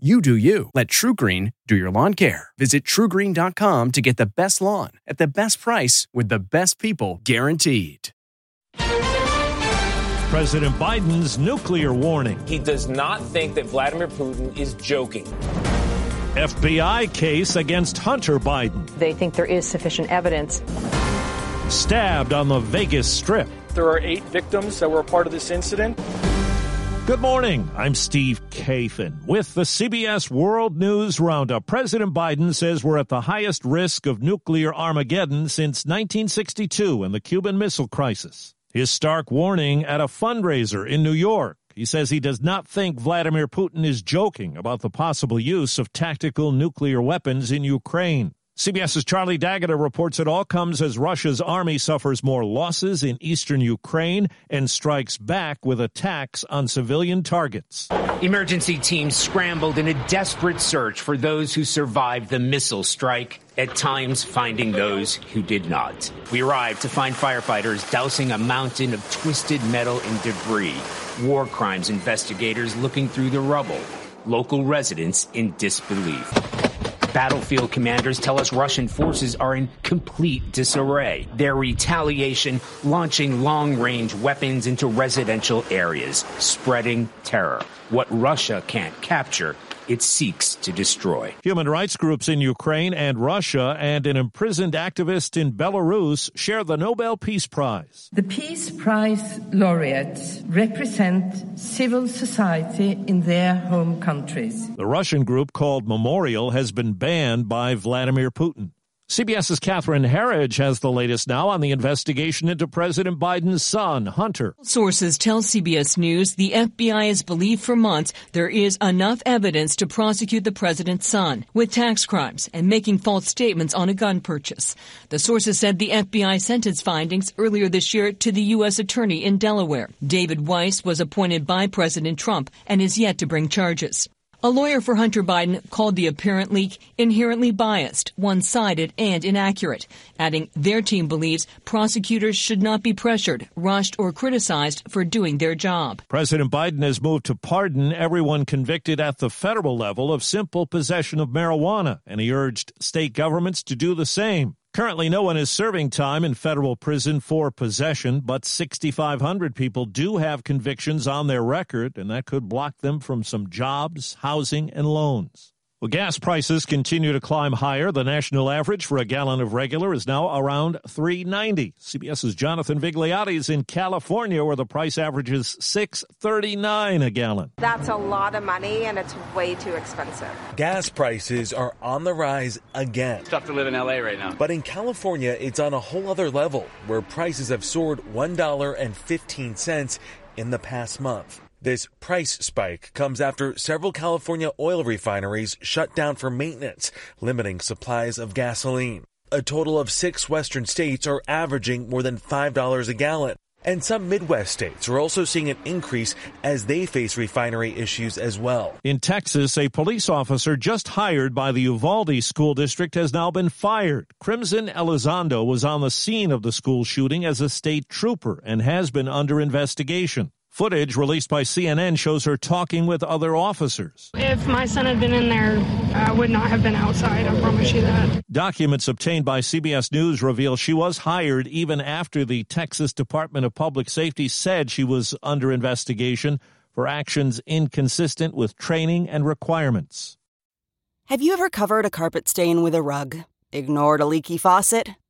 You do you. Let TruGreen do your lawn care. Visit trugreen.com to get the best lawn at the best price with the best people guaranteed. President Biden's nuclear warning. He does not think that Vladimir Putin is joking. FBI case against Hunter Biden. They think there is sufficient evidence. Stabbed on the Vegas Strip. There are eight victims that were a part of this incident. Good morning. I'm Steve Kathan with the CBS World News Roundup. President Biden says we're at the highest risk of nuclear Armageddon since 1962 and the Cuban Missile Crisis. His stark warning at a fundraiser in New York. He says he does not think Vladimir Putin is joking about the possible use of tactical nuclear weapons in Ukraine. CBS's Charlie D'Agata reports it all comes as Russia's army suffers more losses in eastern Ukraine and strikes back with attacks on civilian targets. Emergency teams scrambled in a desperate search for those who survived the missile strike, at times finding those who did not. We arrived to find firefighters dousing a mountain of twisted metal and debris, war crimes investigators looking through the rubble, local residents in disbelief. Battlefield commanders tell us Russian forces are in complete disarray. Their retaliation launching long range weapons into residential areas, spreading terror. What Russia can't capture, it seeks to destroy. Human rights groups in Ukraine and Russia and an imprisoned activist in Belarus share the Nobel Peace Prize. The Peace Prize laureates represent civil society in their home countries. The Russian group called Memorial has been banned by Vladimir Putin. CBS's Catherine Herridge has the latest now on the investigation into President Biden's son, Hunter. Sources tell CBS News the FBI has believed for months there is enough evidence to prosecute the president's son with tax crimes and making false statements on a gun purchase. The sources said the FBI sent its findings earlier this year to the U.S. Attorney in Delaware. David Weiss was appointed by President Trump and is yet to bring charges. A lawyer for Hunter Biden called the apparent leak inherently biased, one-sided, and inaccurate, adding their team believes prosecutors should not be pressured, rushed, or criticized for doing their job. President Biden has moved to pardon everyone convicted at the federal level of simple possession of marijuana, and he urged state governments to do the same. Currently, no one is serving time in federal prison for possession, but 6,500 people do have convictions on their record, and that could block them from some jobs, housing, and loans. Well, gas prices continue to climb higher. The national average for a gallon of regular is now around 3.90. CBS's Jonathan Vigliotti is in California, where the price averages 6.39 a gallon. That's a lot of money, and it's way too expensive. Gas prices are on the rise again. It's tough to live in LA right now. But in California, it's on a whole other level, where prices have soared $1.15 in the past month. This price spike comes after several California oil refineries shut down for maintenance, limiting supplies of gasoline. A total of six western states are averaging more than $5 a gallon. And some Midwest states are also seeing an increase as they face refinery issues as well. In Texas, a police officer just hired by the Uvalde School District has now been fired. Crimsan Elizondo was on the scene of the school shooting as a state trooper and has been under investigation. Footage released by CNN shows her talking with other officers. If my son had been in there, I would not have been outside, I promise you that. Documents obtained by CBS News reveal she was hired even after the Texas Department of Public Safety said she was under investigation for actions inconsistent with training and requirements. Have you ever covered a carpet stain with a rug? Ignored a leaky faucet?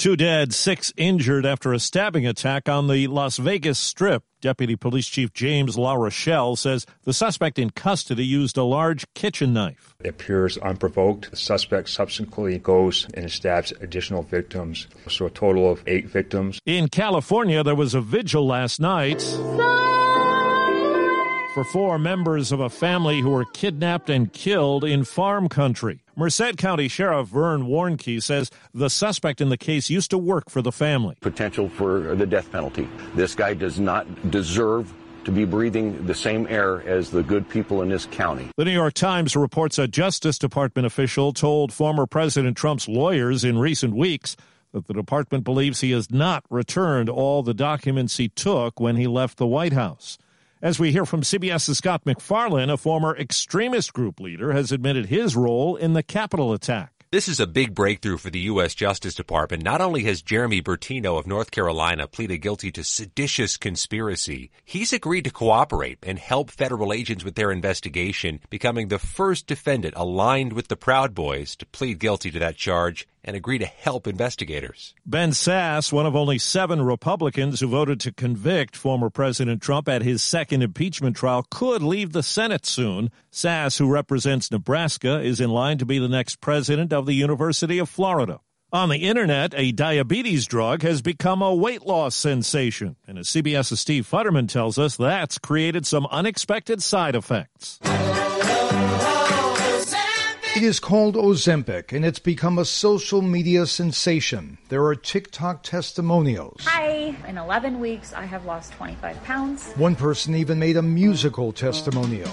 Two dead, six injured after a stabbing attack on the Las Vegas Strip. Deputy Police Chief James La Rochelle says the suspect in custody used a large kitchen knife. It appears unprovoked. The suspect subsequently goes and stabs additional victims, so a total of eight victims. In California, there was a vigil last night for four members of a family who were kidnapped and killed in farm country. Merced County Sheriff Vern Warnke says the suspect in the case used to work for the family. Potential for the death penalty. This guy does not deserve to be breathing the same air as the good people in this county. The New York Times reports a Justice Department official told former President Trump's lawyers in recent weeks that the department believes he has not returned all the documents he took when he left the White House. As we hear from CBS's Scott MacFarlane, a former extremist group leader has admitted his role in the Capitol attack. This is a big breakthrough for the U.S. Justice Department. Not only has Jeremy Bertino of North Carolina pleaded guilty to seditious conspiracy, he's agreed to cooperate and help federal agents with their investigation, becoming the first defendant aligned with the Proud Boys to plead guilty to that charge and agree to help investigators. Ben Sasse, one of only seven Republicans who voted to convict former President Trump at his second impeachment trial, could leave the Senate soon. Sasse, who represents Nebraska, is in line to be the next president of the University of Florida. On the internet, a diabetes drug has become a weight loss sensation. And as CBS's Steve Futterman tells us, that's created some unexpected side effects. It is called Ozempic, and it's become a social media sensation. There are TikTok testimonials. Hi, in 11 weeks, I have lost 25 pounds. One person even made a musical testimonial.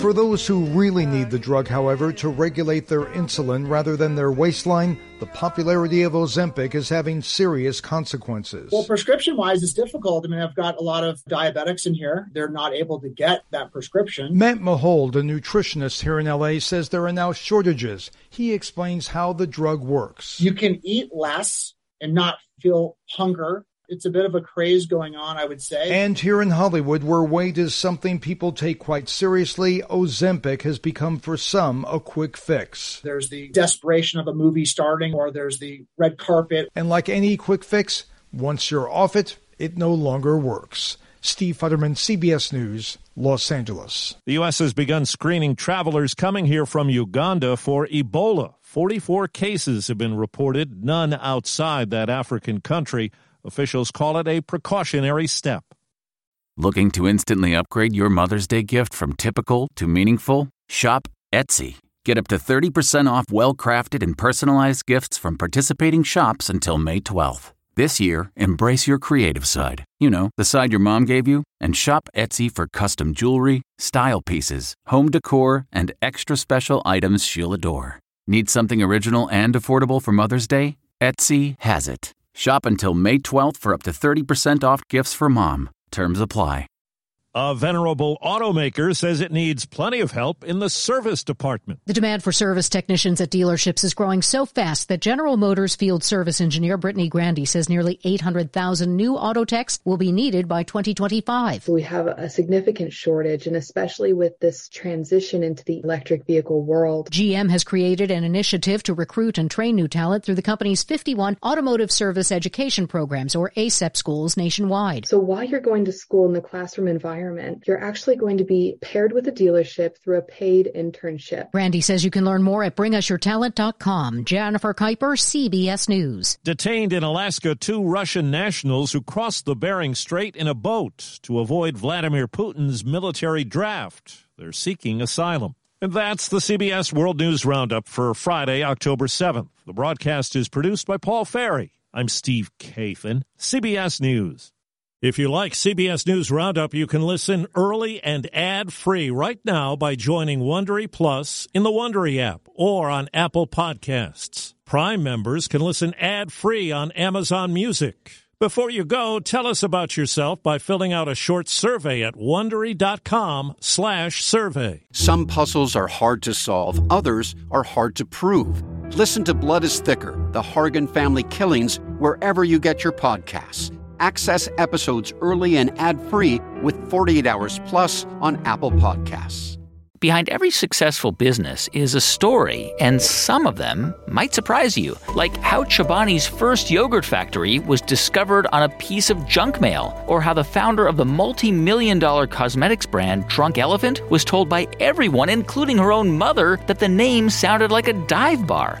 For those who really need the drug, however, to regulate their insulin rather than their waistline, the popularity of Ozempic is having serious consequences. Well, prescription wise, it's difficult. I mean, I've got a lot of diabetics in here. They're not able to get that prescription. Matt Mahold, a nutritionist here in LA, says there are now shortages. He explains how the drug works. You can eat less and not feel hunger it's a bit of a craze going on, I would say. And here in Hollywood, where weight is something people take quite seriously, Ozempic has become for some a quick fix. There's the desperation of a movie starting, or there's the red carpet. And like any quick fix, once you're off it, it no longer works. Steve Futterman, CBS News, Los Angeles. The U.S. has begun screening travelers coming here from Uganda for Ebola. 44 cases have been reported, none outside that African country. Officials call it a precautionary step. Looking to instantly upgrade your Mother's Day gift from typical to meaningful? Shop Etsy. Get up to 30% off well crafted and personalized gifts from participating shops until May 12th. This year, embrace your creative side. You know, the side your mom gave you. And shop Etsy for custom jewelry, style pieces, home decor, and extra special items she'll adore. Need something original and affordable for Mother's Day? Etsy has it. Shop until May 12th for up to 30% off gifts for mom. Terms apply. A venerable automaker says it needs plenty of help in the service department. The demand for service technicians at dealerships is growing so fast that General Motors field service engineer Brittany Grandy says nearly 800,000 new auto techs will be needed by 2025. So we have a significant shortage, and especially with this transition into the electric vehicle world. GM has created an initiative to recruit and train new talent through the company's 51 automotive service education programs, or ASEP schools nationwide. So while you're going to school in the classroom environment, environment, you're actually going to be paired with a dealership through a paid internship. Randy says you can learn more at bringusyourtalent.com. Jennifer Kuiper, CBS News. Detained in Alaska, two Russian nationals who crossed the Bering Strait in a boat to avoid Vladimir Putin's military draft. They're seeking asylum. And that's the CBS World News Roundup for Friday, October 7th. The broadcast is produced by Paul Ferry. I'm Steve Kathan, CBS News. If you like CBS News Roundup, you can listen early and ad-free right now by joining Wondery Plus in the Wondery app or on Apple Podcasts. Prime members can listen ad-free on Amazon Music. Before you go, tell us about yourself by filling out a short survey at wondery.com/survey. Some puzzles are hard to solve, others are hard to prove. Listen to Blood is Thicker: The Hargan Family Killings wherever you get your podcasts. Access episodes early and ad-free with 48 Hours Plus on Apple Podcasts. Behind every successful business is a story, and some of them might surprise you, like how Chobani's first yogurt factory was discovered on a piece of junk mail, or how the founder of the multi million dollar cosmetics brand Drunk Elephant was told by everyone, including her own mother, that the name sounded like a dive bar.